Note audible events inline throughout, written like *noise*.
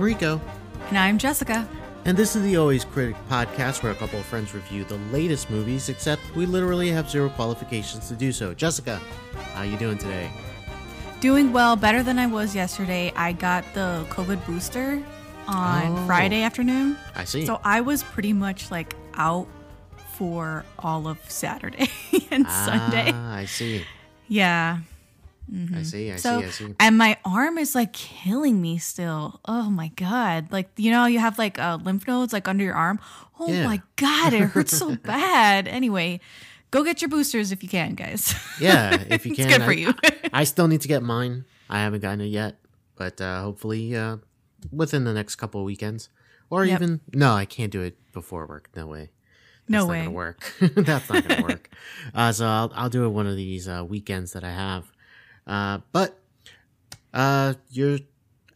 I'm Rico. And I'm Jessica. And this is the Always Critic podcast where a couple of friends review the latest movies, except we literally have zero qualifications to do so. Jessica, how are you doing today? Doing well, better than I was yesterday. I got the COVID booster on Oh. Friday afternoon. I see. So I was pretty much like out for all of Saturday *laughs* and Sunday. Ah, I see. Yeah. I see. I So see. I see. and my arm is like killing me still. Oh my god. Like you know you have like uh, lymph nodes like under your arm. Oh Yeah. my god, it hurts so *laughs* bad. Anyway, go get your boosters if you can, guys. Yeah, if *laughs* you It's can. good for I- you. I still need to get mine. I haven't gotten it yet, but uh, hopefully uh, within the next couple of weekends, or Yep. even no, I can't do it before work. No way. no That's way. not gonna work. *laughs* That's not gonna work. Uh, so I'll I'll do it one of these uh, weekends that I have. Uh, but uh, you're.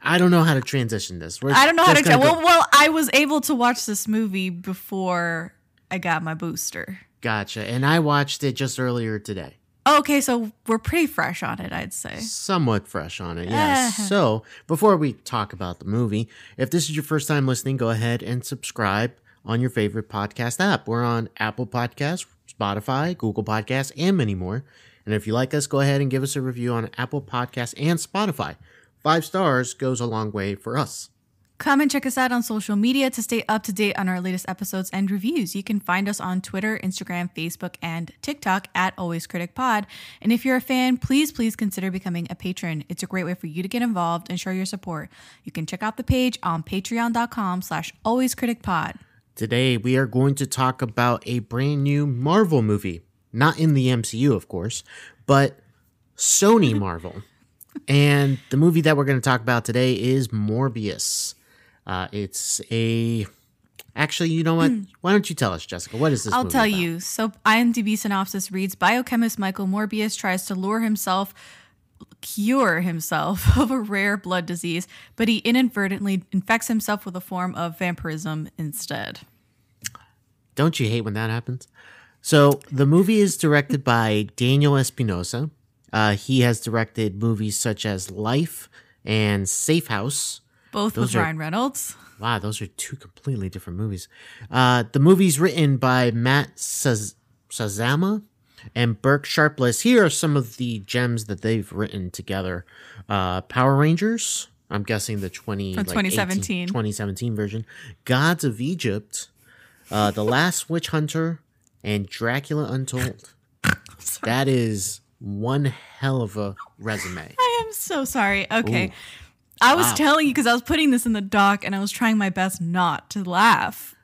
I don't know how to transition this. We're I don't know how to tell. Well, well, I was able to watch this movie before I got my booster. Gotcha. And I watched it just earlier today. Okay, so we're pretty fresh on it, I'd say. Somewhat fresh on it, yes. So before we talk about the movie, if this is your first time listening, go ahead and subscribe on your favorite podcast app. We're on Apple Podcasts, Spotify, Google Podcasts, and many more. And if you like us, go ahead and give us a review on Apple Podcasts and Spotify. Five stars goes a long way for us. Come and check us out on social media to stay up to date on our latest episodes and reviews. You can find us on Twitter, Instagram, Facebook, and TikTok at Always Critic Pod. And if you're a fan, please, please consider becoming a patron. It's a great way for you to get involved and show your support. You can check out the page on patreon.com slash Always Critic Pod. Today, we are going to talk about a brand new Marvel movie. Not in the MCU, of course, but Sony *laughs* Marvel. and the movie that we're going to talk about today is Morbius. Uh, it's a. Actually, you know what? Why don't you tell us, Jessica? What is this? Hmm. I'll tell about? you. So, IMDb synopsis reads Biochemist Michael Morbius tries to lure himself, cure himself *laughs* of a rare blood disease, but he inadvertently infects himself with a form of vampirism instead. Don't you hate when that happens? So the movie is directed by Daniel Espinosa. Uh, he has directed movies such as Life and Safe House. Both Those with are- Ryan Reynolds. Wow, those are two completely different movies. Uh, the movie's written by Matt Saz- Sazama and Burke Sharpless. Here are some of the gems that they've written together. Uh, Power Rangers. I'm guessing the 20 From like 18 2017. 2017 version. Gods of Egypt. Uh, the Last Witch Hunter and Dracula Untold. *laughs* that is one hell of a resume. *laughs* I am so sorry. Okay. Ooh. I was Wow. telling you because I was putting this in the doc and I was trying my best not to laugh.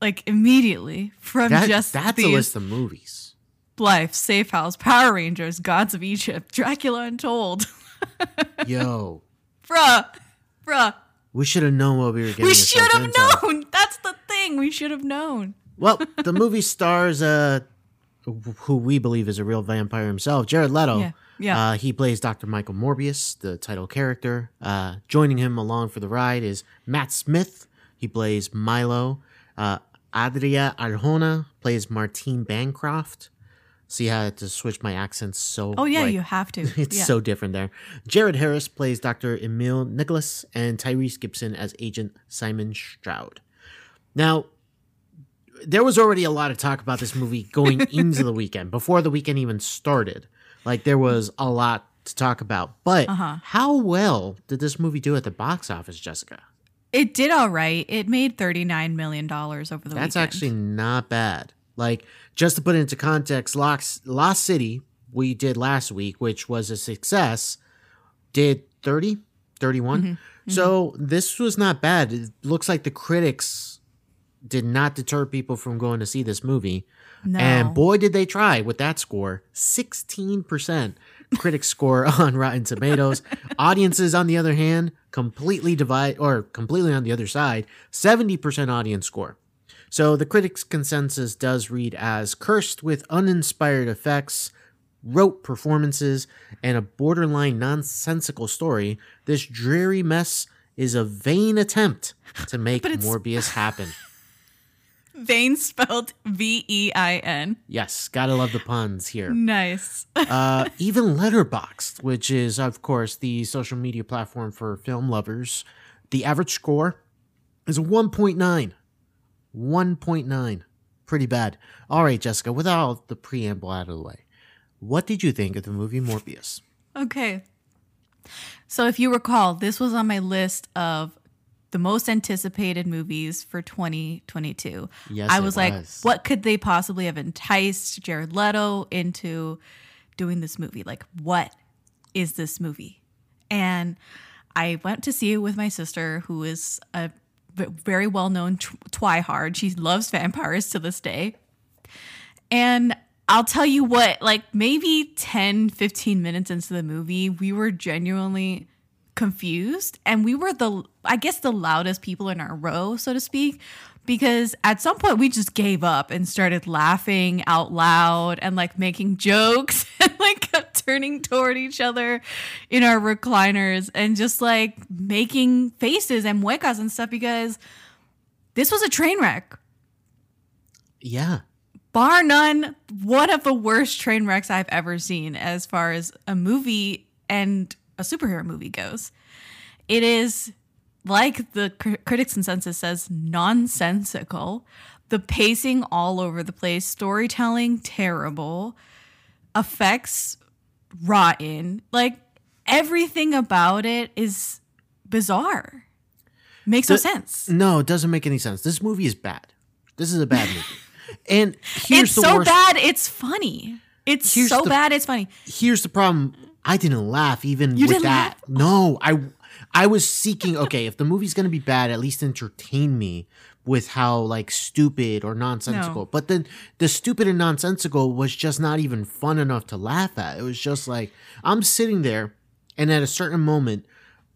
Like immediately from That, just that's these a list of movies. Life, Safe House, Power Rangers, Gods of Egypt, Dracula Untold. *laughs* Yo, Bruh. Bruh. we should have known what we were getting. We should have known. That's the thing. We should have known. Well, the movie stars uh, who we believe is a real vampire himself, Jared Leto. Yeah, yeah. Uh, he plays Dr. Michael Morbius, the title character. Uh, joining him along for the ride is Matt Smith. He plays Milo. Uh, Adria Arjona plays Martine Bancroft. See how I had to switch my accents so. Oh yeah, like, you have to. *laughs* It's yeah. so different there. Jared Harris plays Dr. Emil Nicholas and Tyrese Gibson as Agent Simon Stroud. Now, there was already a lot of talk about this movie going *laughs* into the weekend, before the weekend even started. Like, there was a lot to talk about. But Uh-huh. how well did this movie do at the box office, Jessica? It did all right. It made thirty nine million dollars over the That's weekend. That's actually not bad. Like, just to put it into context, Lost, Lost City, we did last week, which was a success, did 30, 31. Mm-hmm. So this was not bad. It looks like the critics did not deter people from going to see this movie. no. And boy, did they try with that score 16% critic *laughs* score on Rotten Tomatoes. Audiences, on the other hand, completely divide or completely on the other side, 70% audience score. So the critics' consensus does read as cursed with uninspired effects, rote performances, and a borderline nonsensical story. This dreary mess is a vain attempt to make Morbius happen. *laughs* Vein spelled V E I N. Yes, gotta love the puns here. Nice. uh, even Letterboxd, which is of course the social media platform for film lovers, The average score is a 1.9. 1.9. Pretty bad. All right, Jessica, without the preamble out of the way, what did you think of the movie Morbius? Okay. So if you recall, this was on my list of the most anticipated movies for 2022. Yes, I it was like, was. what could they possibly have enticed Jared Leto into doing this movie? Like, what is this movie? And I went to see it with my sister, who is a very well known tw- twihard. She loves vampires to this day. And I'll tell you what, like maybe 10, 15 minutes into the movie, we were genuinely confused. And we were the, I guess, the loudest people in our row, so to speak, because at some point we just gave up and started laughing out loud and like making jokes *laughs* and like kept turning toward each other in our recliners and just like making faces and muecas and stuff because this was a train wreck Yeah. bar none, one of the worst train wrecks I've ever seen as far as a movie and a superhero movie goes. It is, like the cr- critics' consensus says, nonsensical. The pacing all over the place, storytelling terrible, effects rotten. Like everything about it is bizarre. Makes no sense. No, it doesn't make any sense. This movie is bad. This is a bad movie. *laughs* And here's It's the so worst. bad, it's funny. It's Here's so the- bad, it's funny. Here's the problem. I didn't laugh even You with that. No, I I was seeking okay, if the movie's going to be bad, at least entertain me with how like stupid or nonsensical. No. But then the stupid and nonsensical was just not even fun enough to laugh at. It was just like I'm sitting there and at a certain moment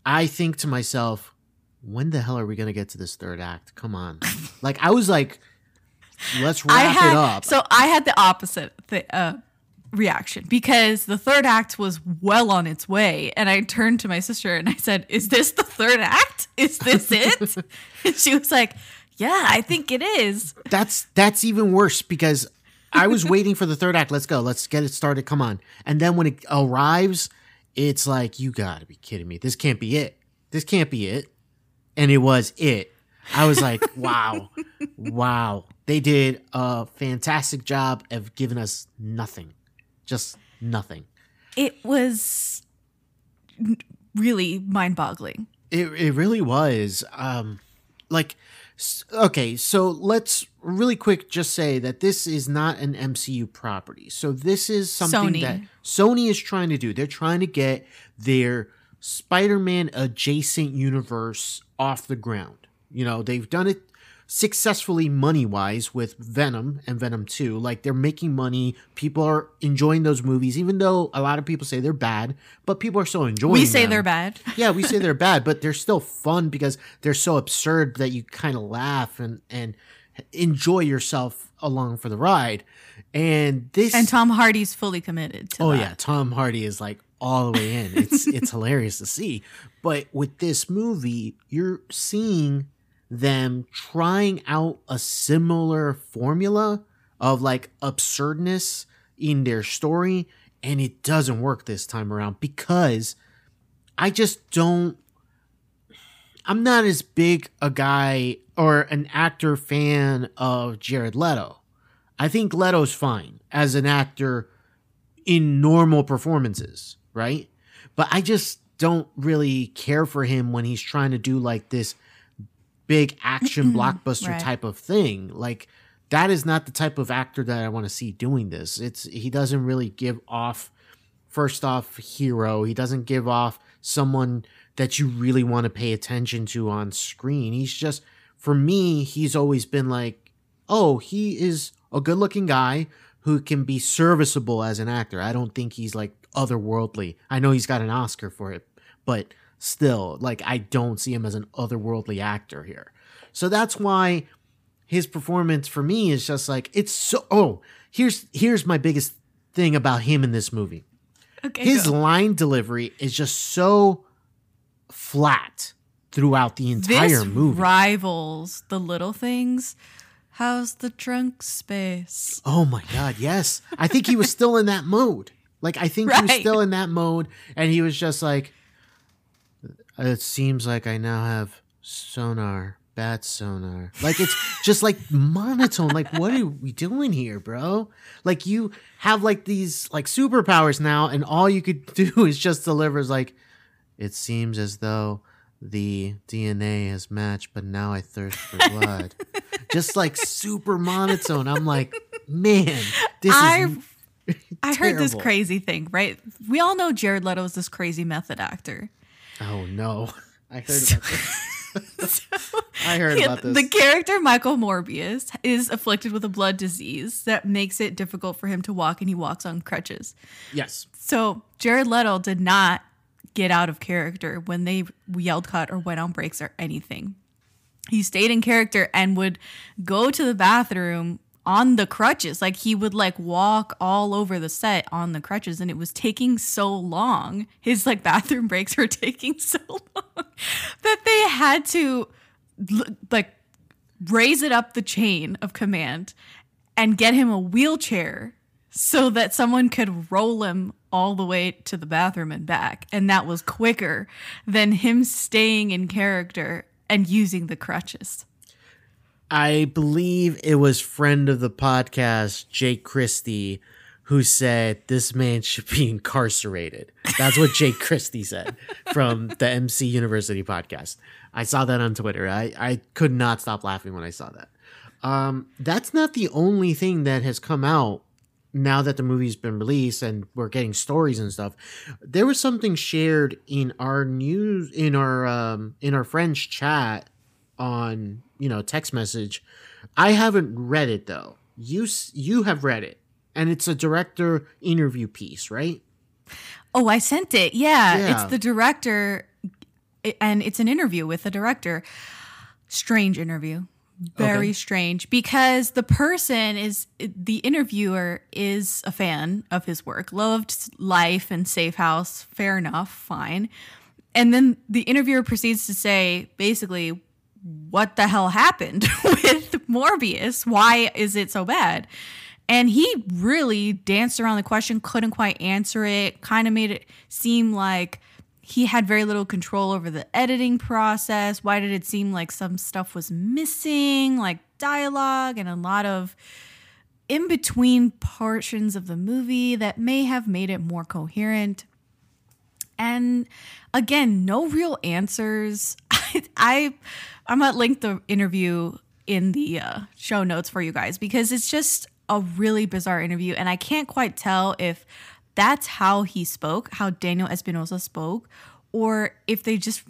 I think to myself, when the hell are we going to get to this third act? Come on. *laughs* like I was like let's wrap I had it up. so I had the opposite th- uh, reaction because the third act was well on its way, and I turned to my sister and I said, "Is this the third act? Is this it?" *laughs* and she was like, "Yeah, I think it is." That's that's even worse because I was waiting for the third act. Let's go. Let's get it started. Come on. And then when it arrives, it's like you got to be kidding me. This can't be it. This can't be it. And it was it. I was like, *laughs* wow. Wow. They did a fantastic job of giving us nothing. Just nothing. It was really mind-boggling. It it really was. Um like okay, so let's really quick just say that this is not an MCU property. So this is something Sony. that Sony is trying to do. They're trying to get their Spider-Man adjacent universe off the ground. You know, they've done it successfully money wise with Venom and Venom 2. Like they're making money. People are enjoying those movies, even though a lot of people say they're bad, but people are still enjoying We say them. they're bad. *laughs* Yeah, we say they're bad, but they're still fun because they're so absurd that you kind of laugh and and enjoy yourself along for the ride. And this And Tom Hardy's fully committed to Oh that. yeah, Tom Hardy is like all the way in. It's it's *laughs* hilarious to see. But with this movie, you're seeing them trying out a similar formula of like absurdness in their story and it doesn't work this time around because I just don't I'm not as big a guy or an actor fan of Jared Leto. I think Leto's fine as an actor in normal performances, right? But I just don't really care for him when he's trying to do like this big action mm-hmm. blockbuster Right. type of thing. Like that is not the type of actor that I want to see doing this. It's he doesn't really give off first off hero. He doesn't give off someone that you really want to pay attention to on screen. He's just for me, he's always been like, "Oh, he is a good-looking guy who can be serviceable as an actor." I don't think he's like otherworldly. I know he's got an Oscar for it, but still, like I don't see him as an otherworldly actor here. So that's why his performance for me is just like it's so oh, here's here's my biggest thing about him in this movie Okay. his go. line delivery is just so flat throughout the entire this movie. rivals the little things. How's the trunk space? oh my god, yes. I think he was still in that mode. Like I think he was *laughs* still in that mode and he was just like It seems like I now have sonar, bat sonar. Like it's just like monotone. Like what are we doing here, bro? Like you have like these like superpowers now, and all you could *laughs* do is just deliver. Is like it seems as though the DNA has matched, but now I thirst for blood. just like super monotone. I'm like, man, this I is. I heard this crazy thing, right? We all know Jared Leto is this crazy method actor. Oh no, I heard about this. *laughs* I heard Yeah, about this. The character Michael Morbius is afflicted with a blood disease that makes it difficult for him to walk and he walks on crutches. yes. So Jared Leto did not get out of character when they yelled cut or went on breaks or anything. He stayed in character and would go to the bathroom on the crutches. Like he would like walk all over the set on the crutches and it was taking so long. His like bathroom breaks were *laughs* taking so long that they had to like raise it up the chain of command and get him a wheelchair so that someone could roll him all the way to the bathroom and back. And that was quicker than him staying in character and using the crutches. I believe it was friend of the podcast, Jake Christie, who said this man should be *laughs* incarcerated. That's what Jake Christie said from the MC University podcast. I saw that on Twitter. I, I could not stop laughing when I saw that. Um, that's not the only thing that has come out now that the movie's been released and we're getting stories and stuff. There was something shared in our news in our um, in our friends chat on you know text message. I haven't read it though. You you have read it, and it's a director interview piece, right? Oh, I sent it. Yeah, Yeah. it's the director, and it's an interview with the director. Strange interview. Very Okay. strange because the person is the interviewer is a fan of his work, loved life and safe house. Fair enough, fine. And then the interviewer proceeds to say basically, what the hell happened *laughs* with Morbius? Why is it so bad? And he really danced around the question, couldn't quite answer it, kind of made it seem like he had very little control over the editing process. Why did it seem like some stuff was missing, like dialogue and a lot of in between portions of the movie that may have made it more coherent? And again, no real answers. *laughs* I, I'm gonna link the interview in the uh, show notes for you guys because it's just a really bizarre interview, and I can't quite tell if that's how he spoke, how Daniel Espinosa spoke, or if they just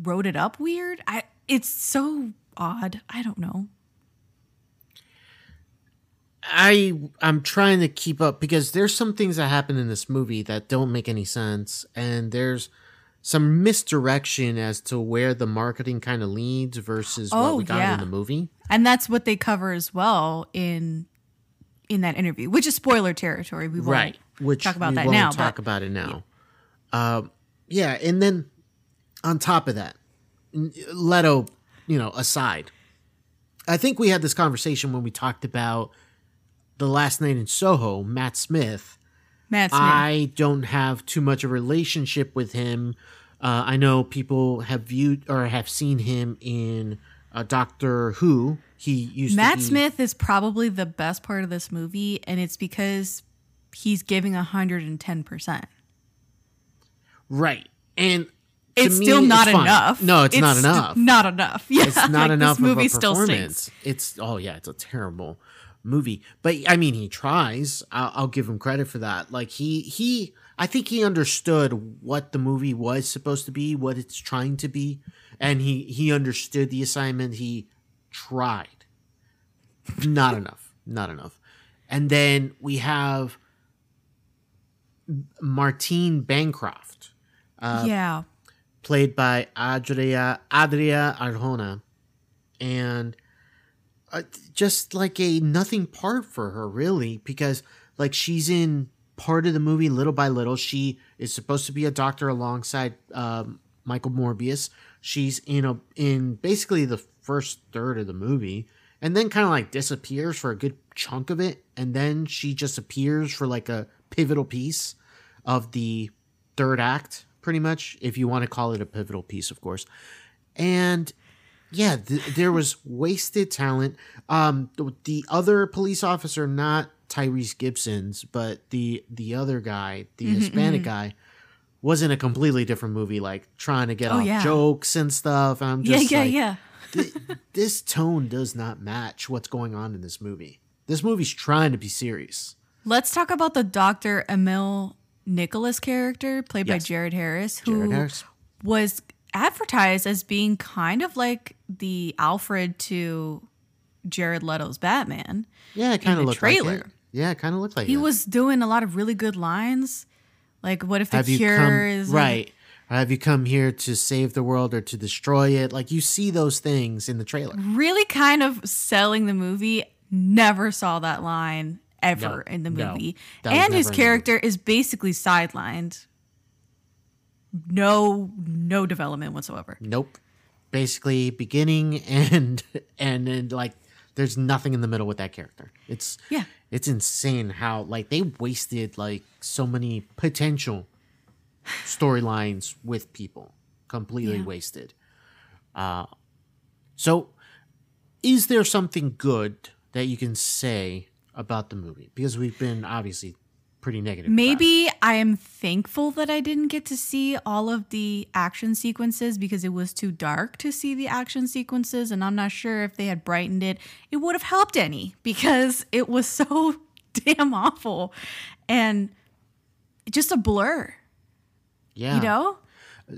wrote it up weird. I it's so odd. I don't know. I I'm trying to keep up because there's some things that happen in this movie that don't make any sense, and there's some misdirection as to where the marketing kind of leads versus what Oh, we got yeah. in the movie. And that's what they cover as well in in that interview, which is spoiler territory. We won't right which talk about we that won't now. talk but about it now Um yeah and then on top of that leto you know aside i think we had this conversation when we talked about the last night in soho matt smith Matt Smith. i don't have too much of a relationship with him uh, i know people have viewed or have seen him in uh, doctor who he used Matt to be Smith is probably the best part of this movie, and it's because he's giving hundred and ten percent. right and It's me, still not fine. enough. no it's, not enough Not enough. *laughs* Yeah, it's not like, enough This movie of a still performance. stinks. It's oh yeah, it's a terrible movie. But I mean, he tries. I'll, I'll give him credit for that. Like he he, I think he understood what the movie was supposed to be, what it's trying to be, and he he understood the assignment. He tried. Not enough. Not enough. And then we have Martine Bancroft Uh, yeah, played by Adria Adria Arjona, and uh, just like a nothing part for her really because like she's in part of the movie little by little. She is supposed to be a doctor alongside um, Michael Morbius. She's in a in basically the first third of the movie, and then kind of like disappears for a good chunk of it, and then she just appears for like a pivotal piece of the third act pretty much, if you want to call it a pivotal piece, of course. And yeah, th- there was wasted talent. Um, the, the other police officer, not Tyrese Gibson's, but the the other guy, the Mm-hmm, Hispanic guy, was in a completely different movie, like trying to get Oh, off yeah. jokes and stuff. And I'm Yeah, just yeah, like, yeah. th- this tone does not match what's going on in this movie. This movie's trying to be serious. Let's talk about the Dr. Emil Nicholas character played by Jared Harris, who Jared Harris. was advertised as being kind of like the Alfred to Jared Leto's Batman. Yeah, it kind of looked like trailer. it. Yeah, it kind of looked like He it. was doing a lot of really good lines. Like, what if the have cure come is right? Have you come here to save the world or to destroy it? Like you see those things in the trailer. really kind of selling the movie. Never saw that line ever No, in the movie. Was and his never in the character is basically sidelined. No no development whatsoever. Nope. Basically, beginning *laughs* and and then like there's nothing in the middle with that character. It's Yeah. it's insane how like they wasted like so many potential storylines with people completely Yeah. wasted uh so is there something good that you can say about the movie because we've been obviously pretty negative about. Maybe I am thankful that I didn't get to see all of the action sequences because it was too dark to see the action sequences. And I'm not sure if they had brightened it, it would have helped any because *laughs* it was so *laughs* damn awful and just a blur, yeah you know?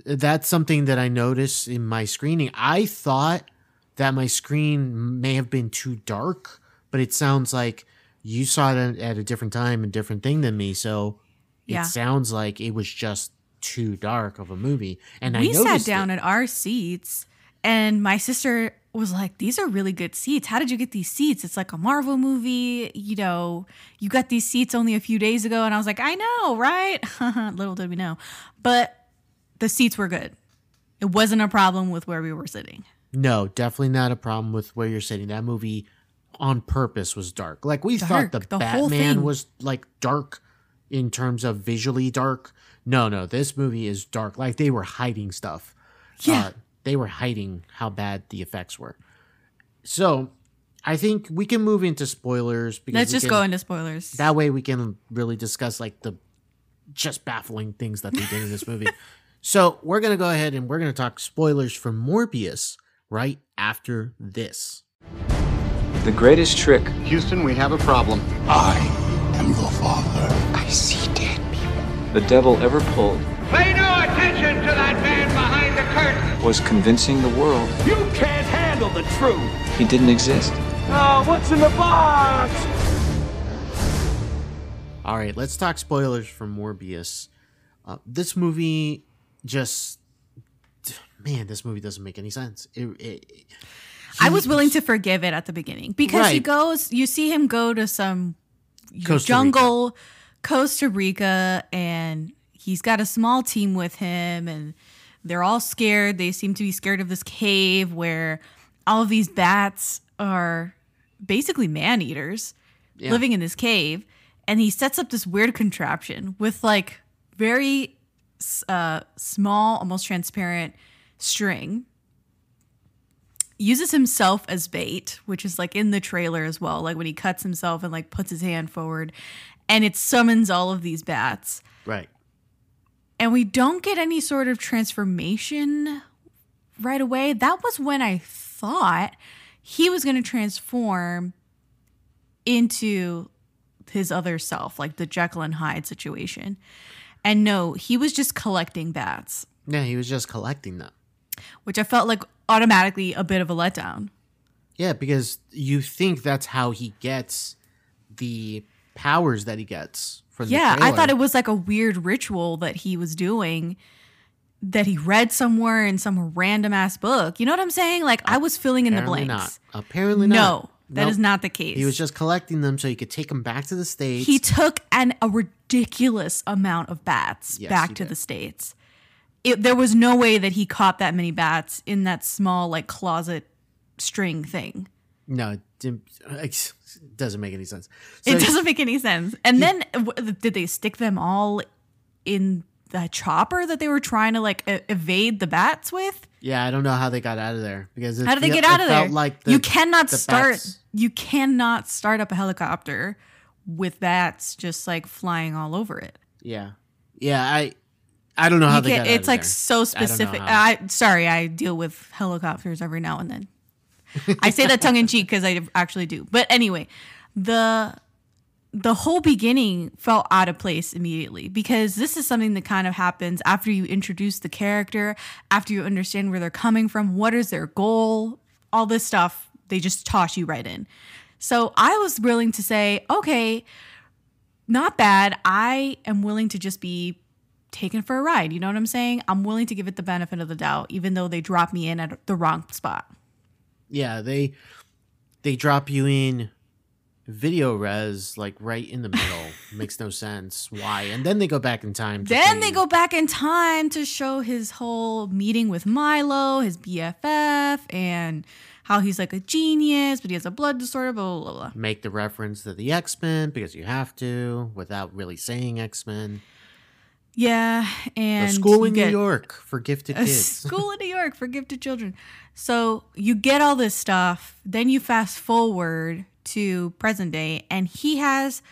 that's something that I noticed in my screening. I thought that my screen may have been too dark, but it sounds like you saw it at a different time and different thing than me. So Yeah. it sounds like it was just too dark of a movie. And I we sat down it. at our seats and my sister was like these are really good seats how did you get these seats it's like a marvel movie you know you got these seats only a few days ago and i was like i know right *laughs* little did we know but the seats were good it wasn't a problem with where we were sitting No, definitely not a problem with where you're sitting. That movie on purpose was dark. Like we thought the, the Batman was like dark in terms of visually dark. No, no, this movie is dark. Like they were hiding stuff. Yeah. Uh, they were hiding how bad the effects were. So, I think we can move into spoilers because let's just can- go into spoilers that way we can really discuss like the just baffling things that they did in this movie. *laughs* so we're gonna go ahead and we're gonna talk spoilers for Morbius right after this. The greatest trick Houston, we have a problem. I am your father. I see dead people. the devil ever pulled Pay no attention to that man behind the curtain. was convincing the world You can't handle the truth. he didn't exist. Oh, what's in the box? All right, let's talk spoilers for Morbius. Uh, this movie just man, this movie doesn't make any sense. It, it, i was willing to forgive it at the beginning because he goes you see him go to some Costa jungle costa rica and he's got a small team with him and they're all scared. They seem to be scared of this cave where all of these bats are basically man eaters living in this cave. And he sets up this weird contraption with like very uh, small almost transparent string uses himself as bait, which is like in the trailer as well, like when he cuts himself and like puts his hand forward and it summons all of these bats. right. And we don't get any sort of transformation right away. That was when I thought he was going to transform into his other self, like the Jekyll and Hyde situation. And no, he was just collecting bats, Yeah, he was just collecting them. which I felt like automatically a bit of a letdown. Yeah, because you think that's how he gets the powers that he gets from Yeah, the I thought it was like a weird ritual that he was doing that he read somewhere in some random ass book. You know what I'm saying? Like I was filling in the Apparently blanks. not. Apparently not. No, that is Nope. not the case. He was just collecting them so he could take them back to the states. he took an a ridiculous amount of bats Yes, back to did. the states. It, there was no way that he caught that many bats in that small like closet string thing. no, it *laughs* doesn't make any sense. So it doesn't make any sense. And then w- did they stick them all in that chopper that they were trying to like evade the bats with. Yeah, I don't know how they got out of there because it How did they get out of there? Like the, you cannot the start. bats- You cannot start up a helicopter with bats just like flying all over it. Yeah, yeah. I I don't know how You they it's like there. so I specific. how. I, sorry, I deal with helicopters every now and then. I say that tongue in cheek because I actually do. But anyway, the the whole beginning felt out of place immediately because this is something that kind of happens after you introduce the character, after you understand where they're coming from, what is their goal, all this stuff. They just toss you right in. So I was willing to say, okay, not bad. I am willing to just be taken for a ride. You know what I'm saying? I'm willing to give it the benefit of the doubt, even though they drop me in at the wrong spot. yeah, they they drop you in medias res like right in the middle. *laughs* Makes no sense. Why? And then they go back in time. Then they you- go back in time to show his whole meeting with Milo, his BFF, and how he's like a genius, but he has a blood disorder, blah, blah, blah, blah. make the reference to the X Men because you have to without really saying X Men. Yeah, and A school in New York for gifted kids. *laughs* school in New York for gifted children. So you get all this stuff, then you fast forward to present day, and he has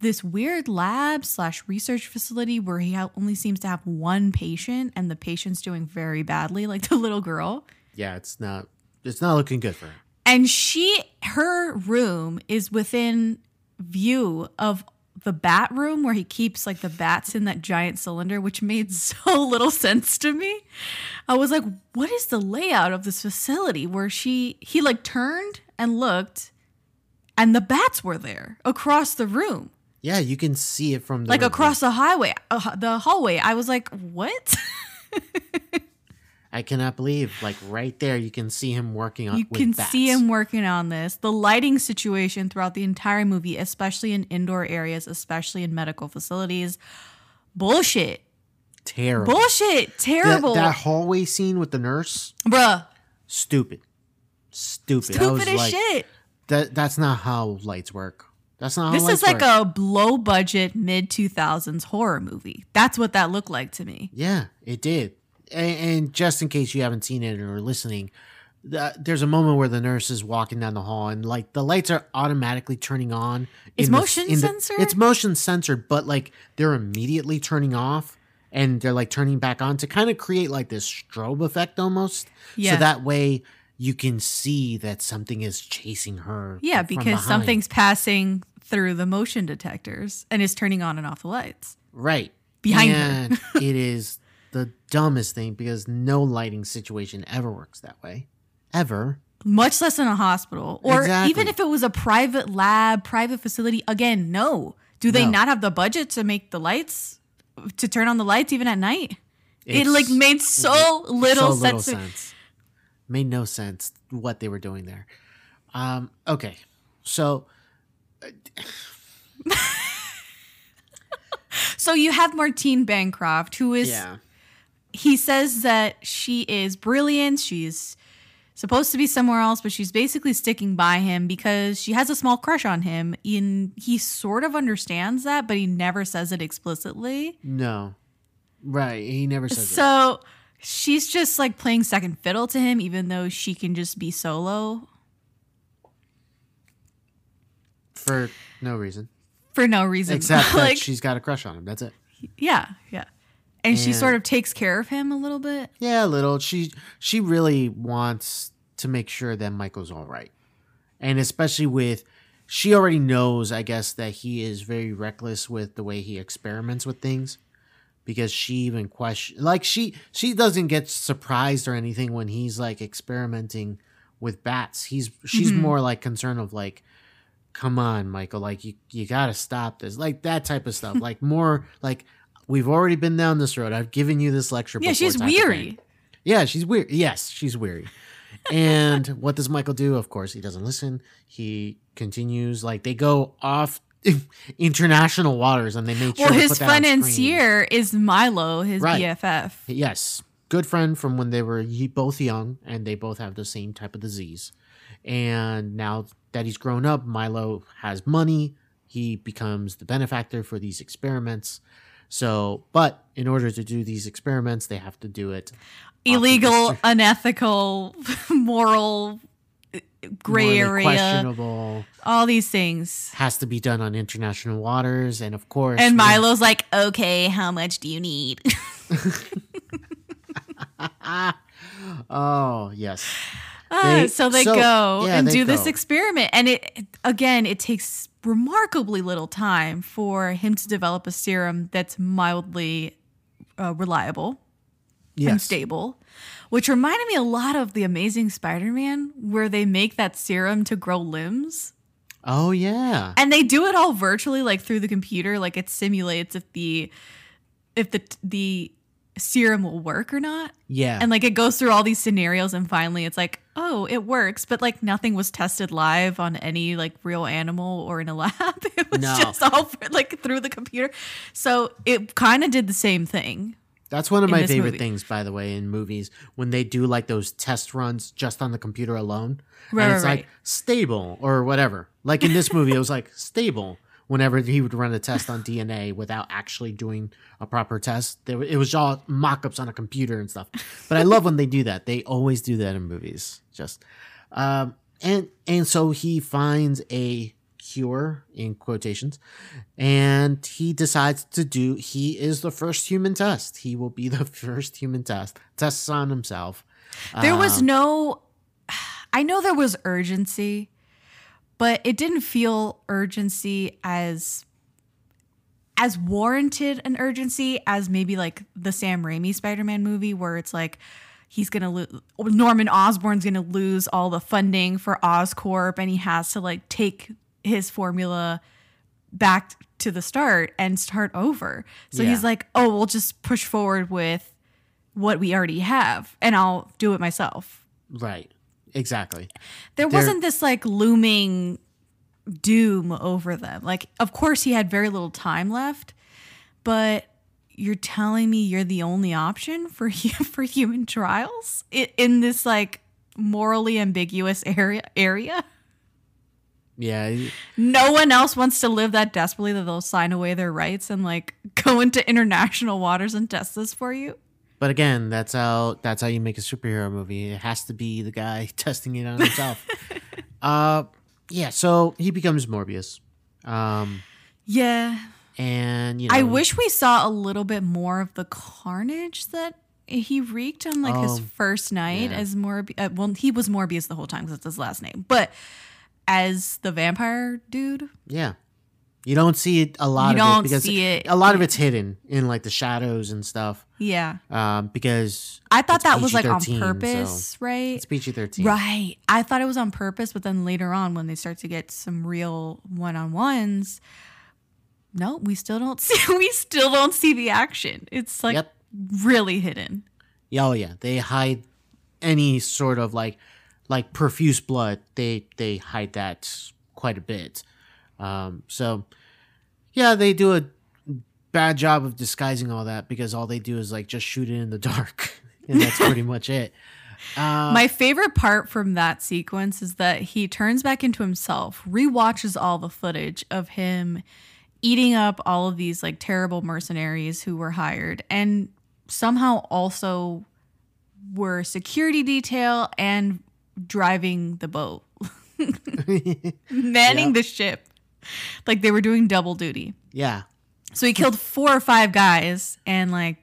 this weird lab slash research facility where he only seems to have one patient, and the patient's doing very badly, like *laughs* the little girl. yeah, it's not it's not looking good for her. And she, her room is within view of the bat room where he keeps like the bats in that giant cylinder, which made *laughs* so little sense to me. I was like, what is the layout of this facility where she, he like turned and looked and the bats were there across the room, Yeah, you can see it from the like the- across the highway, uh, the hallway. I was like, what? *laughs* I cannot believe, like right there, you can see him working on. you can bats. see him working on this. The lighting situation throughout the entire movie, especially in indoor areas, especially in medical facilities, bullshit. Terrible. Bullshit. Terrible. that hallway scene with the nurse, Bruh. stupid, stupid. Stupid as like, shit. That that's not how lights work. That's not how This is like work. a low budget mid 2000s horror movie. That's what that looked like to me. Yeah, it did. And, and just in case you haven't seen it or listening, th- there's a moment where the nurse is walking down the hall and like the lights are automatically turning on. It's in the- motion in the-? It's motion censored, but like they're immediately turning off and they're like turning back on to kind of create like this strobe effect almost. Yeah. So that way you can see that something is chasing her. Yeah, because behind. something's passing through the motion detectors and is turning on and off the lights. right behind her. *laughs* it is the dumbest thing because no lighting situation ever works that way, ever. much less in a hospital or Exactly. even if it was a private lab private facility again no do they No. not have the budget to make the lights to turn on the lights even at night it like made so little, so sense, little sense. Made no sense what they were doing there. Um, okay, so *laughs* so you have martine bancroft who is yeah, he says that she is brilliant she's supposed to be somewhere else but she's basically sticking by him because she has a small crush on him in he sort of understands that but he never says it explicitly no, right. He never says it. So she's just like playing second fiddle to him, even though she can just be solo for no reason for no reason. except *laughs* like, that she's got a crush on him. That's it. yeah, yeah. And she sort of takes care of him a little bit. Yeah, a little. She she really wants to make sure that Michael's all right, and especially with she already knows, I guess, that he is very reckless with the way he experiments with things, because she even question like she she doesn't get surprised or anything when he's like experimenting with bats. He's she's mm-hmm. more like concerned of like. Come on, Michael! Like you, you gotta stop this. Like that type of stuff. *laughs* Like more like we've already been down this road. I've given you this lecture. Yeah, before she's type of thing. weary. Yeah, she's weird. Yes, she's weary. and *laughs* what does Michael do? Of course, he doesn't listen. He continues. Like they go off *laughs* international waters, and they make sure Well, his put that on financier is Milo, his Right. BFF. Yes, good friend from when they were both young, and they both have the same type of disease. And now that he's grown up, Milo has money. He becomes the benefactor for these experiments. So, but in order to do these experiments, they have to do it Illegal, unethical, *laughs* moral, gray area, questionable. all these things. Has to be done on international waters, and of course, And Milo's like, okay, how much do you need? *laughs* *laughs* Oh yes, Ah, They- so they so- go yeah, and they do this experiment. And it, again, it takes remarkably little time for him to develop a serum that's mildly uh, reliable and stable, which reminded me a lot of the Amazing Spider-Man, where they make that serum to grow limbs, Oh yeah, and they do it all virtually, like through the computer. Like it simulates if the if the the serum will work or not, yeah, and like it goes through all these scenarios, and finally it's like, oh, it works, but like nothing was tested live on any like real animal or in a *laughs* lab. It was No. just all like through the computer, so it kind of did the same thing. That's one of my favorite movie. things, by the way, in movies when they do like those test runs just on the computer alone, Right, and it's right, like right. stable or whatever. Like in this movie, it was like stable. Whenever he would run a test on DNA without actually doing a proper test, there, it was all mock-ups on a computer and stuff. But I love when they do that. They always do that in movies. Just um, and and so he finds a cure in quotations and he decides to do he is the first human test he will be *laughs* the first human test tests on himself There was Um, no, *sighs* I know there was urgency, but it didn't feel urgency as as warranted an urgency as maybe like the Sam Raimi Spider-Man movie where it's like he's gonna lose Norman Osborn's gonna lose all the funding for Oscorp and he has to like take his formula back to the start and start over. So he's like, oh, we'll just push forward with what we already have and I'll do it myself. right exactly There There- wasn't this like looming doom over them. Like, of course, he had very little time left, but you're telling me you're the only option for *laughs* for human trials in this like morally ambiguous area area. yeah No one else wants to live that desperately that they'll sign away their rights and like *laughs* go into international waters and test this for you. But again that's how that's how you make a superhero movie it has to be the guy *laughs* testing it on himself *laughs* uh yeah so he becomes morbius um Yeah. and you know I wish we saw a little bit more of the carnage that he wreaked on like his Oh, first night yeah. as Morbius. Uh, well, he was Morbius the whole time because it's his last name, but as the vampire dude, Yeah. You don't see it a lot You of it because it, a lot of it's hidden in like the shadows and stuff. yeah. Um, because I thought that was like on purpose, so right? It's PG thirteen. Right. I thought it was on purpose, but then later on, when they start to get some real one on ones, no, we still don't *laughs* see. We still don't see the action. It's like Yep. really hidden. Yeah, oh yeah. They hide any sort of like like profuse blood. They they hide that quite a bit. Um, so yeah, they do a bad job of disguising all that because all they do is like just shoot it in the *laughs* dark, and that's pretty much it. Uh, My favorite part from that sequence is that he turns back into himself, rewatches all the footage of him eating up all of these like terrible mercenaries who were hired and somehow also were security detail and driving the boat. *laughs* *laughs* Manning Yep. the ship. *laughs* Like they were doing double duty. yeah, So he killed four or five guys and like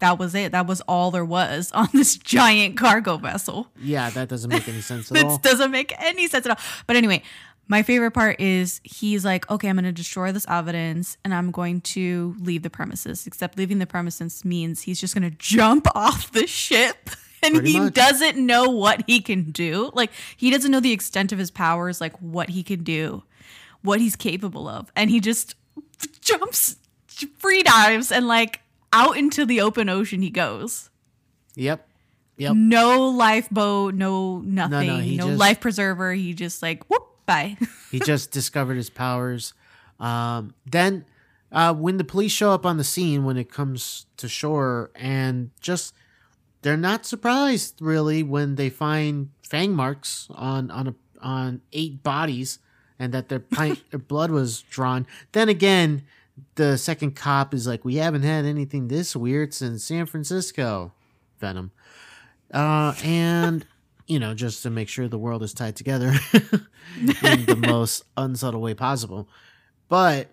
that was it. That was all there was *laughs* on this giant cargo vessel. yeah. That doesn't make any sense at *laughs* all. This doesn't make any sense at all. But anyway, my favorite part is he's like, okay, I'm going to destroy this evidence and I'm going to leave the premises. Except leaving the premises means he's just going to jump off the ship. And Pretty he much. doesn't know what he can do. Like, he doesn't know the extent of his powers, like what he can do, what he's capable of. And he just *laughs* jumps, free dives, and like out into the open ocean he goes Yep. Yep. no lifeboat, no nothing, no, he just- life preserver. He just like whoop bye. *laughs* he just discovered his powers. Um, then, uh, when the police show up on the scene, when it comes to shore, and just they're not surprised really when they find fang marks on on a, on eight bodies, and that their pint *laughs* their blood was drawn. Then again, the second cop is like, "We haven't had anything this weird since San Francisco." Venom, uh, and *laughs* you know, just to make sure the world is tied together *laughs* in the most unsubtle way possible. But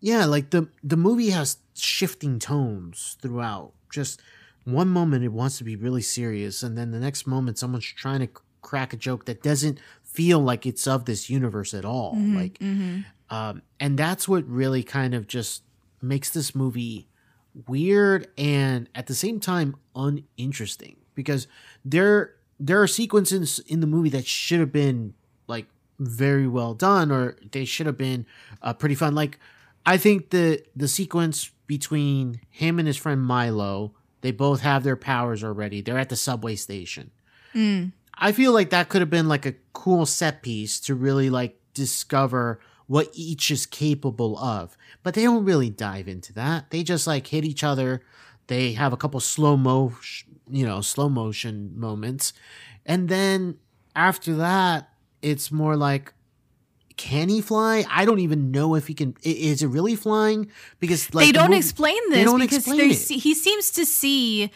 yeah, like the the movie has shifting tones throughout. Just one moment it wants to be really serious, and then the next moment someone's trying to crack a joke that doesn't feel like it's of this universe at all. like, um, and that's what really kind of just makes this movie weird and at the same time uninteresting because there there are sequences in the movie that should have been like very well done or they should have been uh, pretty fun. Like i think the the sequence between him and his friend milo they both have their powers already. They're at the subway station i feel like that could have been like a cool set piece to really like discover what each is capable of but they don't really dive into that. They just like hit each other. They have a couple slow mo you know slow motion moments. And then after that it's more like can he fly? I don't even know if he can is it really flying? Because like they don't movie- explain they this don't because explain it. he seems to see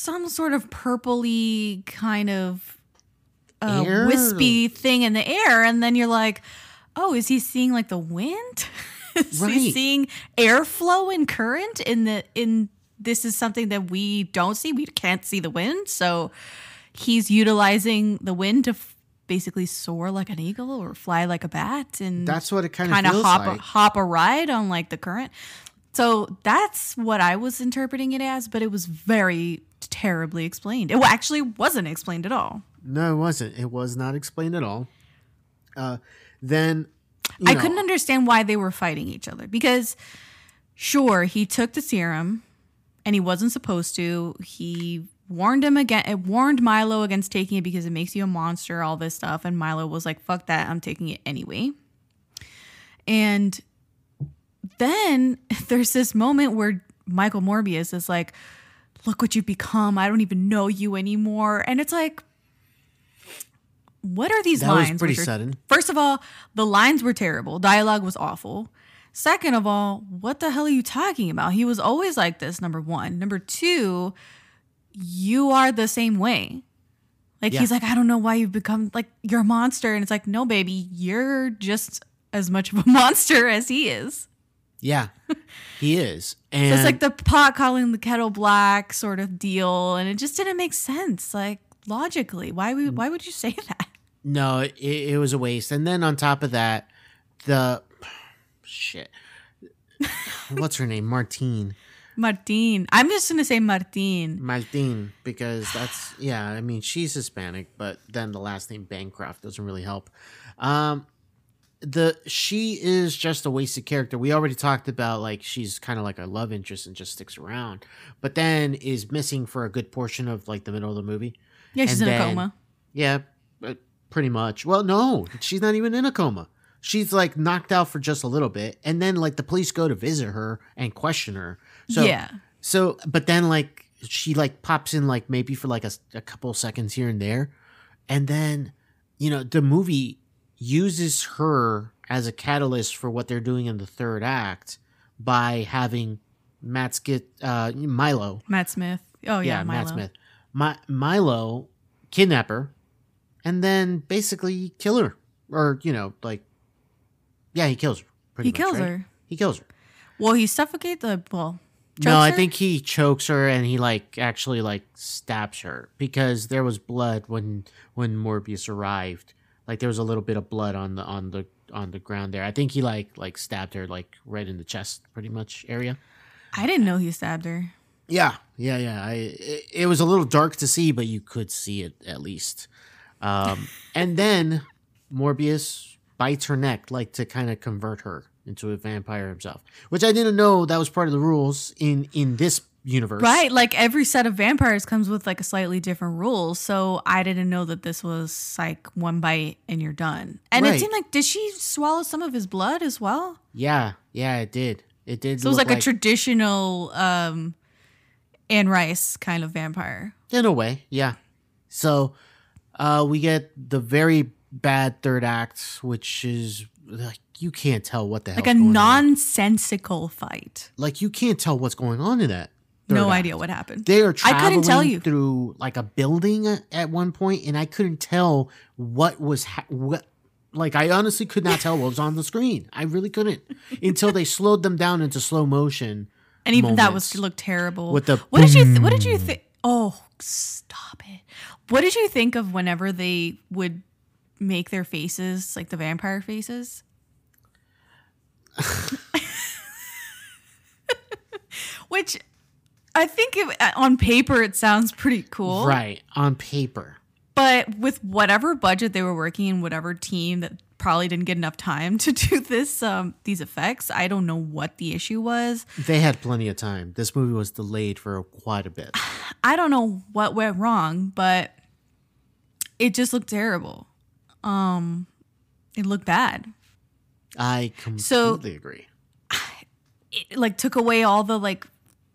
some sort of purpley kind of uh, Air? wispy thing in the air, and then you're like, oh, is he seeing like the wind? *laughs* is he Right. seeing airflow and current in the in this is something that we don't see. We can't see the wind, so he's utilizing the wind to f- basically soar like an eagle or fly like a bat and that's what it kind of kind of hop like. hop a ride on like the current. So that's what I was interpreting it as, but it was very terribly explained. It actually wasn't explained at all. no it wasn't it was not explained at all uh then I know, couldn't understand why they were fighting each other because sure, he took the serum and he wasn't supposed to. He warned him again it warned Milo against taking it because it makes you a monster, all this stuff, and Milo was like, fuck that, I'm taking it anyway. And then *laughs* there's this moment where Michael Morbius is like, look what you've become. I don't even know you anymore. And it's like, what are these That was lines? pretty which are- sudden. First of all, the lines were terrible. Dialogue was awful. Second of all, what the hell are you talking about? He was always like this, number one. Number two, you are the same way. Like Yeah. he's like, I don't know why you've become like you're a monster. And it's like, no, baby, you're just as much of a *laughs* monster as he is. Yeah he is and *laughs* So it's like the pot calling the kettle black sort of deal, and it just didn't make sense, like logically. Why would why would you *laughs* say that? No, it, it was a waste. And then on top of that, the shit. What's her name? Martine. *laughs* Martine. I'm just gonna say Martine. Martine, because that's yeah. I mean, she's Hispanic, but then the last name Bancroft doesn't really help. Um, the she is just a wasted character. We already talked about like she's kind of like a love interest and just sticks around, but then is missing for a good portion of like the middle of the movie. Yeah, she's And in a coma. Yeah, uh, pretty much. Well, no, she's not even in a coma. She's like knocked out for just a little bit, and then like the police go to visit her and question her. So Yeah. So, but then like she like pops in like maybe for like a, a couple seconds here and there, and then you know the movie uses her as a catalyst for what they're doing in the third act by having Matt Skit uh, Milo Matt Smith. Oh yeah, Milo. Matt Smith. My, Milo kidnap her and then basically kill her. Or, you know, like, yeah, he kills her. Pretty He much, kills right? her. He kills her. Well, he suffocates the well. no, I her? think he chokes her and he like actually like stabs her because there was blood when when Morbius arrived. Like there was a little bit of blood on the on the on the ground there. I think he like like stabbed her like right in the chest, pretty much area. I didn't know he stabbed her. Yeah, yeah, yeah. I it, it was a little dark to see, but you could see it at least. Um, *laughs* and then Morbius bites her neck, like to kind of convert her into a vampire himself, which I didn't know that was part of the rules in in this universe. Right, like every set of vampires comes with like a slightly different rules. So I didn't know that this was like one bite and you're done. And it seemed like did she swallow some of his blood as well? Yeah, yeah, it did. It did. So it was look like, a traditional um Anne Rice kind of vampire. In a way, yeah. So uh, we get the very bad third act, which is like you can't tell what the hell like a nonsensical fight. like you can't tell what's going on in that. No act. idea what happened. They are I traveling couldn't tell you. through like a building at- one point, and I couldn't tell what was ha- what. Like I honestly could not tell what was on the screen. I really couldn't until they slowed them down into slow motion. and even that was looked terrible. With the what did you th- what did you think? Oh, stop it! What did you think of whenever they would make their faces like the vampire faces? *laughs* *laughs* Which I think it, on paper it sounds pretty cool, Right on paper. But with whatever budget they were working in, whatever team that probably didn't get enough time to *laughs* do this um these effects, I don't know what the issue was. They had plenty of time. This movie was delayed for quite a bit. *sighs* I don't know what went wrong, but it just looked terrible. Um it looked bad. I completely So- agree. *sighs* It like took away all the like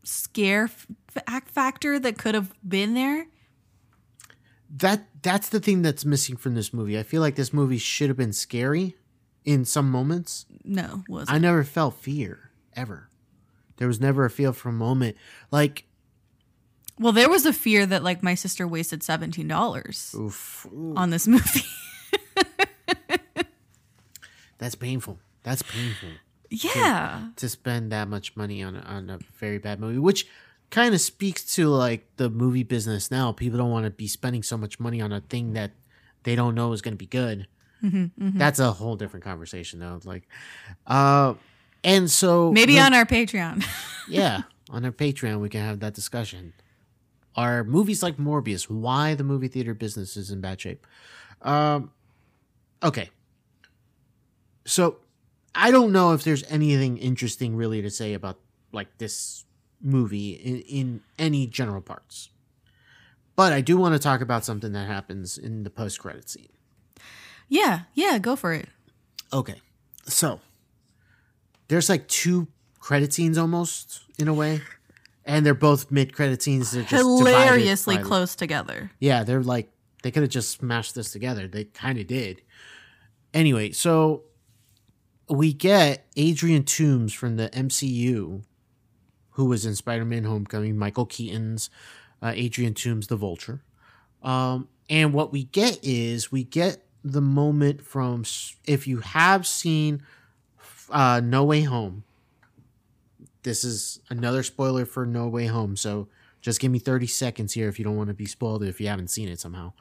scare f- act factor that could have been there. That that's the thing that's missing from this movie. I feel like this movie should have been scary in some moments. No, was I never felt fear ever. There was never a feel for a moment. Like Well, there was a fear that like my sister wasted seventeen dollars on this movie. *laughs* that's painful. That's painful yeah. to spend that much money on a, on a very bad movie, which kind of speaks to like the movie business now. People don't want to be spending so much money on a thing that they don't know is going to be good. Mm-hmm, That's a whole different conversation though. Like, uh, and so Maybe the- on our Patreon. *laughs* yeah, on our Patreon, we can have that discussion. Are movies like Morbius why the movie theater business is in bad shape? Um, okay. So, I don't know if there's anything interesting really to say about like this movie in, in any general parts. But I do want to talk about something that happens in the post credit scene. yeah, yeah, go for it. Okay. So there's like two credit scenes almost in a way. And they're both mid credit scenes. They're just Hilariously close together. Yeah, they're like they could have just smashed this together. They kind of did. Anyway, so we get Adrian Toombs from the MCU, who was in Spider-Man: Homecoming. Michael Keaton's uh, Adrian Toombs, the Vulture. Um, and what we get is we get the moment from if you have seen uh, No Way Home. This is another spoiler for No Way Home, so just give me 30 seconds here if you don't want to be spoiled if you haven't seen it somehow.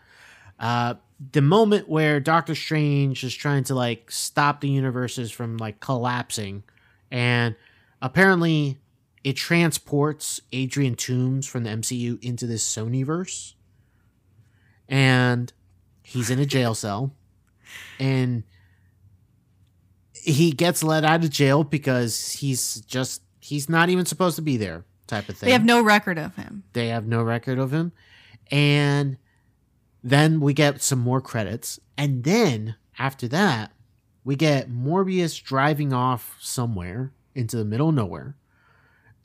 Uh, the moment where Doctor Strange is trying to like stop the universes from like collapsing, and apparently it transports Adrian Toombs from the MCU into this Sonyverse, and he's in a jail cell, and he gets let out of jail because he's just he's not even supposed to be there type of thing They have no record of him. they have no record of him and then we get some more credits and then after that we get morbius driving off somewhere into the middle of nowhere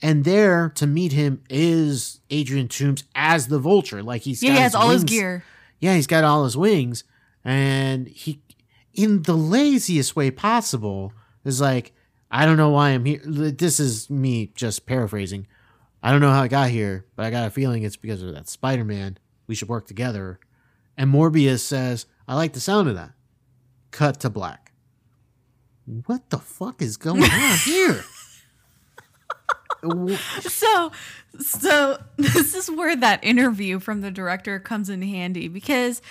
and there to meet him is adrian toombs as the vulture like he's Yeah, got he has all his gear. yeah he's got all his wings and he in the laziest way possible is like i don't know why i'm here this is me just paraphrasing I don't know how I got here, but I got a feeling it's because of that Spider Man. We should work together. And Morbius says, I like the sound of that. Cut to black. What the fuck is going on *laughs* here? So, so *laughs* this is where that interview from the director comes in handy because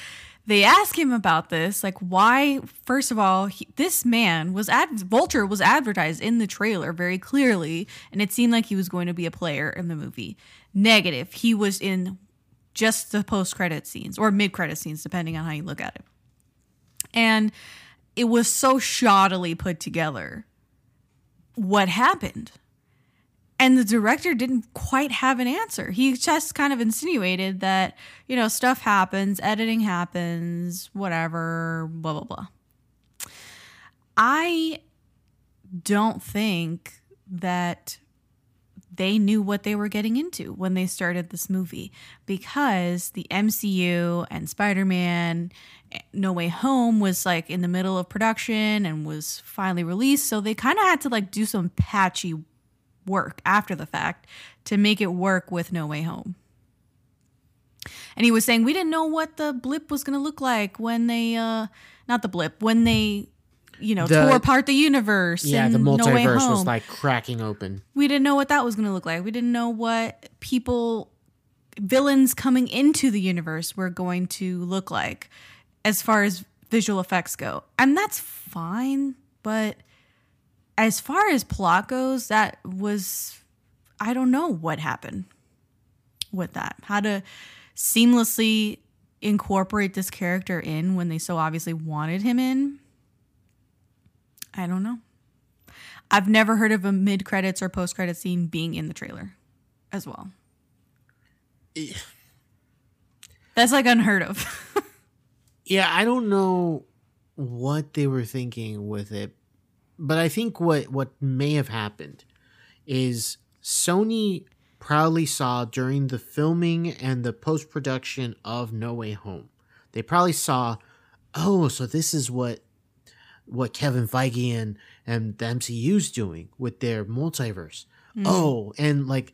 they ask him about this, like why. First of all, he, this man was ad Vulture was advertised in the trailer very clearly, and it seemed like he was going to be a player in the movie. Negative, he was in just the post credit scenes or mid credit scenes, depending on how you look at it. And it was so shoddily put together. What happened? And the director didn't quite have an answer. He just kind of insinuated that, you know, stuff happens, editing happens, whatever, blah, blah, blah. I don't think that they knew what they were getting into when they started this movie because the MCU and Spider Man No Way Home was like in the middle of production and was finally released. So they kind of had to like do some patchy work after the fact to make it work with No Way Home. And he was saying we didn't know what the blip was going to look like when they, uh, not the blip, when they, you know, The- tore apart the universe. Yeah, and the No multiverse Home was like cracking open. we didn't know what that was going to look like. We didn't know what people, villains coming into the universe were going to look like as far as visual effects go. And that's fine. But as far as plot goes, that was, I don't know what happened with that. How to seamlessly incorporate this character in when they so obviously wanted him in. I don't know. I've never heard of a mid credits or post credit scene being in the trailer as well. Eh. That's like unheard of. *laughs* Yeah, I don't know what they were thinking with it, but I think what what may have happened is Sony proudly saw during the filming and the post production of No Way Home. They probably saw, oh, so this is what what Kevin Feige and and the MCU's doing with their multiverse. Mm-hmm. Oh, and like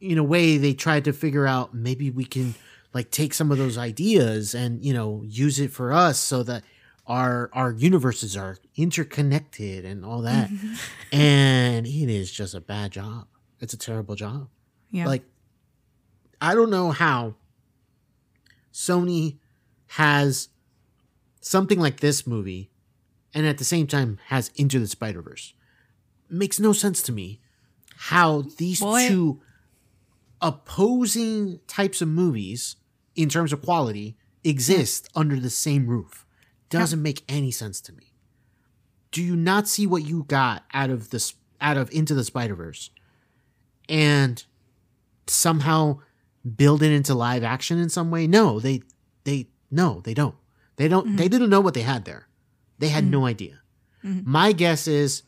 in a way they tried to figure out maybe we can like take some of those ideas and you know use it for us so that our our universes are interconnected and all that. Mm-hmm. *laughs* And it is just a bad job. It's a terrible job. Yeah. like i don't know how sony has something like this movie and at the same time has into the spider-verse. Makes no sense to me how these Boy. two opposing types of movies in terms of quality exist under the same roof. Doesn't make any sense to me. Do you not see what you got out of this out of into the spider-verse? And somehow build it into live action in some way? No they they no they don't. They don't they mm-hmm. didn't know what they had there they had no mm-hmm. idea mm-hmm. my guess is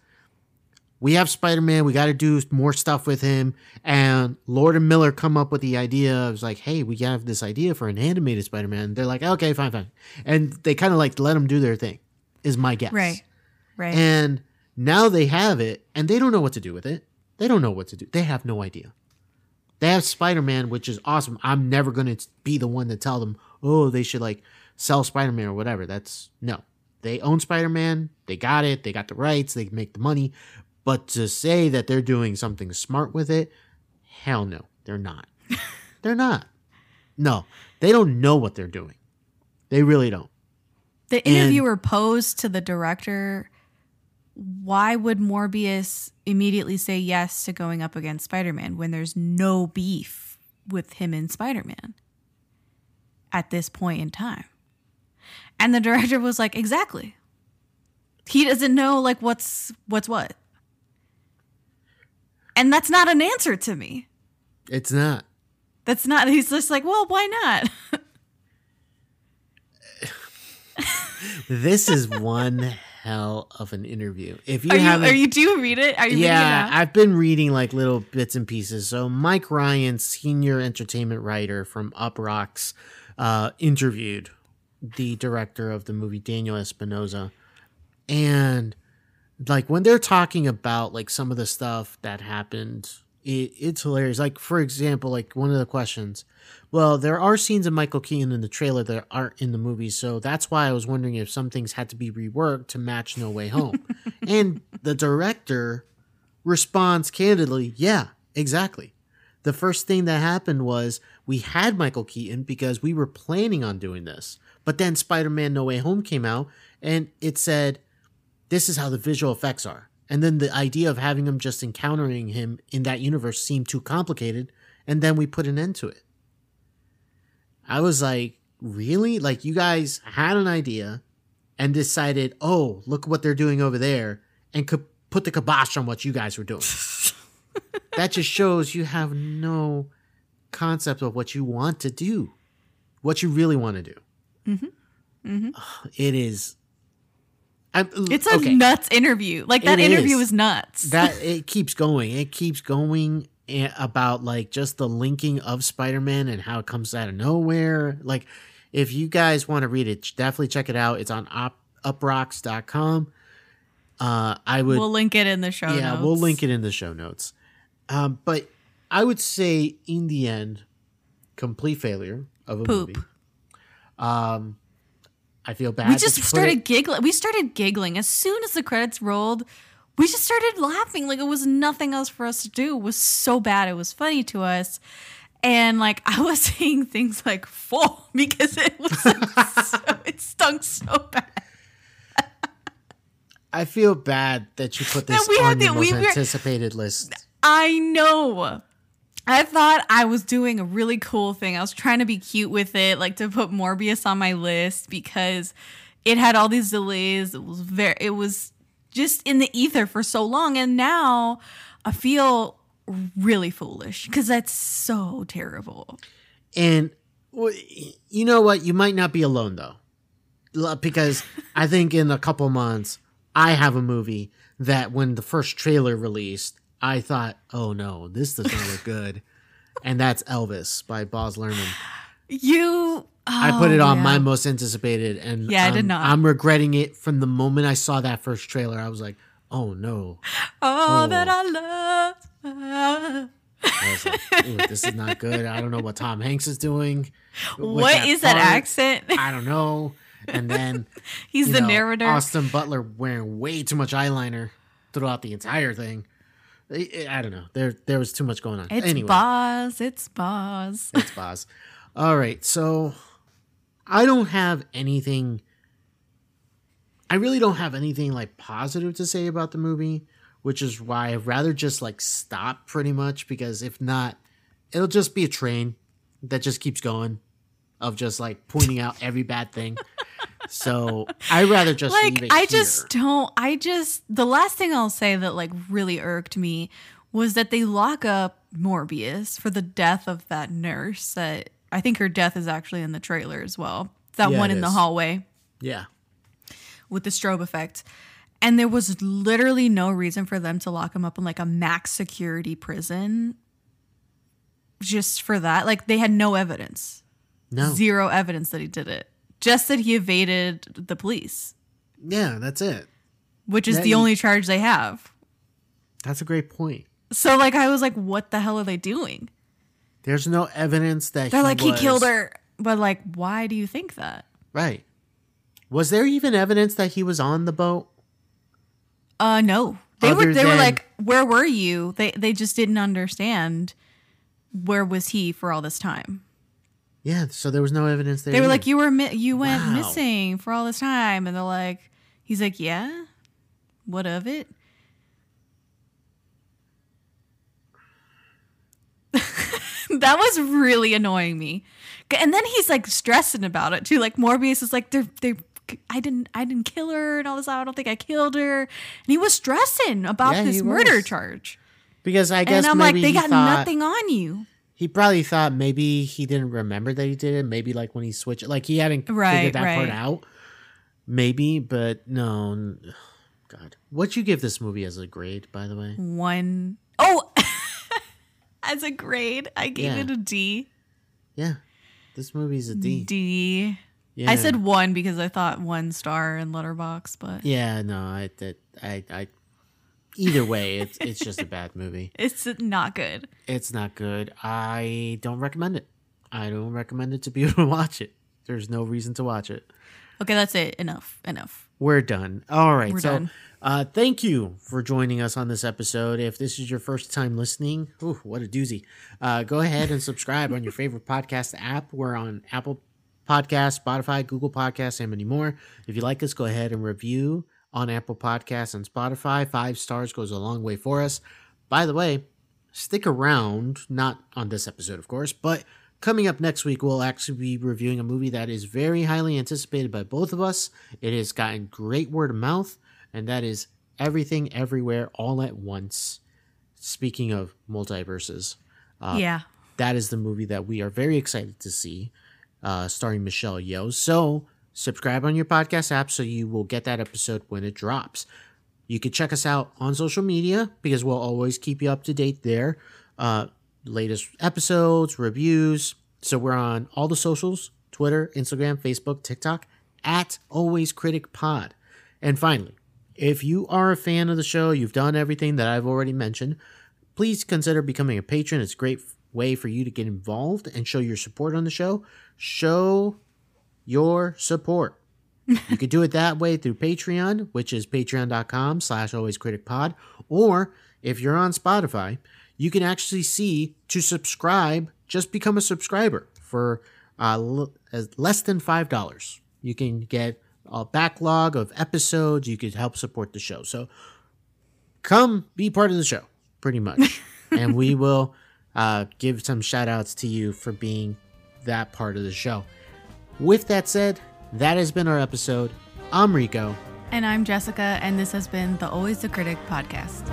we have Spider-Man, we got to do more stuff with him and Lord and Miller come up with the idea of like, "Hey, we have this idea for an animated Spider-Man." They're like, "Okay, fine, fine." And they kind of like let them do their thing. Is my guess. right. Right. And now they have it and they don't know what to do with it. They don't know what to do. They have no idea. They have Spider Man, which is awesome. I'm never going to be the one to tell them, oh, they should like sell Spider Man or whatever. That's no. They own Spider Man. They got it. They got the rights. They make the money. But to say that they're doing something smart with it, hell no. They're not. *laughs* they're not. No. They don't know what they're doing. They really don't. the interviewer posed to the director, why would Morbius immediately say yes to going up against Spider Man when there's no beef with him and Spider Man at this point in time? And the director was like, exactly. He doesn't know like what's what's what. And that's not an answer to me. It's not. That's not he's just like, well, why not? This is one hell of an interview. If you Are you haven't are you do you read it? Are you reading it yeah. I've been reading like little bits and pieces. So Mike Ryan, senior entertainment writer from UPROXX, uh, interviewed the director of the movie, Daniel Espinosa, and like when they're talking about like some of the stuff that happened, it, it's hilarious. Like for example, like one of the questions. Well, there are scenes of Michael Keaton in the trailer that aren't in the movie, so that's why I was wondering if some things had to be reworked to match No Way Home. *laughs* and the director responds candidly, yeah, exactly. The first thing that happened was we had Michael Keaton because we were planning on doing this. But then Spider Man No Way Home came out and it said, this is how the visual effects are. And then the idea of having him just encountering him in that universe seemed too complicated. And then we put an end to it. I was like, really? Like, you guys had an idea and decided, oh, look what they're doing over there, and could put the kibosh on what you guys were doing. *laughs* that just shows you have no concept of what you want to do, what you really want to do. It is. I'm, It's a okay. nuts interview. Like that It interview is. was nuts. that *laughs* it keeps going. It keeps going, about like just the linking of Spider-Man and how it comes out of nowhere. Like if you guys want to read it, definitely check it out. It's on up, uproxx.com. Uh I would we'll link it in the show yeah, notes. we'll link it in the show notes. Um, but I would say in the end, complete failure of a Poop. movie. Um, I feel bad. We just started giggling. We started giggling as soon as the credits rolled. We just started laughing like it was nothing else for us to do. It was so bad. It was funny to us. And like *laughs* I was saying things like full *laughs* because it was like, so, it stunk so bad. I feel bad that you put this on your the- most we were- anticipated list. I know. I thought I was doing a really cool thing. I was trying to be cute with it, like to put Morbius on my list because it had all these delays. It was very it was just in the ether for so long and now I feel really foolish because that's so terrible. And you know what? You might not be alone though, because I think in a couple months I have a movie that when the first trailer released, I thought, "Oh no, this does not look *laughs* good," and that's Elvis by Boz Luhrmann. You I put it oh, on yeah. my most anticipated, and Yeah, I did I'm- not. I'm regretting it from the moment I saw that first trailer. I was like, "Oh no." all Oh. that I love. I was like, this is not good. I don't know what Tom Hanks is doing. What is that accent? I don't know. And then *laughs* He's the know, narrator. Austin Butler wearing way too much eyeliner throughout the entire thing. I, I don't know. There there was too much going on. It's anyway, Boz. It's Boz. *laughs* it's Boz. All right, so I don't have anything. I really don't have anything like positive to say about the movie, which is why I'd rather just like stop pretty much because if not, it'll just be a train that just keeps going of just like pointing out every bad thing. *laughs* So I'd rather just like I here. just don't I just the last thing I'll say that like really irked me was that they lock up Morbius for the death of that nurse that I think her death is actually in the trailer as well. That Yeah, one in the hallway yeah. with the strobe effect. And there was literally no reason for them to lock him up in like a max security prison just for that. Like they had no evidence. No. Zero evidence that he did it. Just that he evaded the police. Yeah, that's it. which is That the only charge they have. That's a great point. So like I was like, what the hell are they doing? There's no evidence that They're he like, he killed her. But like, why do you think that? Right. Was there even evidence that he was on the boat? Uh no. They were Other they were like, where were you? They they just didn't understand where was he for all this time. Yeah, so there was no evidence there. They were either. like, you were mi- you went Wow. missing for all this time, and they're like, he's like, yeah, what of it? *laughs* that was really annoying me. And then he's like stressing about it too. Like Morbius is like, they're they. I didn't. I didn't kill her, and all this. I don't think I killed her. And he was stressing about Yeah, this murder was. charge. because I guess And I'm like, they got thought, nothing on you. He probably thought maybe he didn't remember that he did it. Maybe like when he switched, like he hadn't Right, figured that part out. Maybe, but no. *sighs* God, what'd you give this movie as a grade? By the way, One oh, *laughs* as a grade, I gave Yeah. it a D. yeah, this movie's a D. D. Yeah. I said one because I thought one star in Letterboxd, but yeah. No, I, that, I, I. Either way, *laughs* it's it's just a bad movie. it's not good. It's not good. I don't recommend it. I don't recommend it to people *laughs* to watch it. There's no reason to watch it. Okay, that's it. Enough. Enough. We're done. All right. We're so, done. Uh, thank you for joining us on this episode. If this is your first time listening, ooh, what a doozy. Uh, go ahead and subscribe on your favorite *laughs* podcast app. We're on Apple Podcasts, Spotify, Google Podcasts, and many more. If you like us, go ahead and review on Apple Podcasts and Spotify. Five stars goes a long way for us. By the way, stick around, not on this episode, of course, but coming up next week, we'll actually be reviewing a movie that is very highly anticipated by both of us. It has gotten great word of mouth, and that is Everything Everywhere All at Once. Speaking of multiverses, Uh, yeah. that is the movie that we are very excited to see, uh, starring Michelle Yeoh. So subscribe on your podcast app so you will get that episode when it drops. You can check us out on social media because we'll always keep you up to date there. uh, latest episodes, reviews. So we're on all the socials Twitter, Instagram, Facebook, TikTok at Always Critic Pod. And finally, if you are a fan of the show, you've done everything that I've already mentioned, please consider becoming a patron. It's a great way for you to get involved and show your support on the show. Show your support. you could do it that way through Patreon, which is patreon.com slash alwayscriticpod. Or if you're on Spotify, you can actually see to subscribe, just become a subscriber for uh, l- less than $5. You can get a backlog of episodes. You could help support the show. So come be part of the show, pretty much. *laughs* and we will uh, give some shout outs to you for being that part of the show. With that said, that has been our episode. I'm Rico. And I'm Jessica, and this has been the Always the Critic podcast.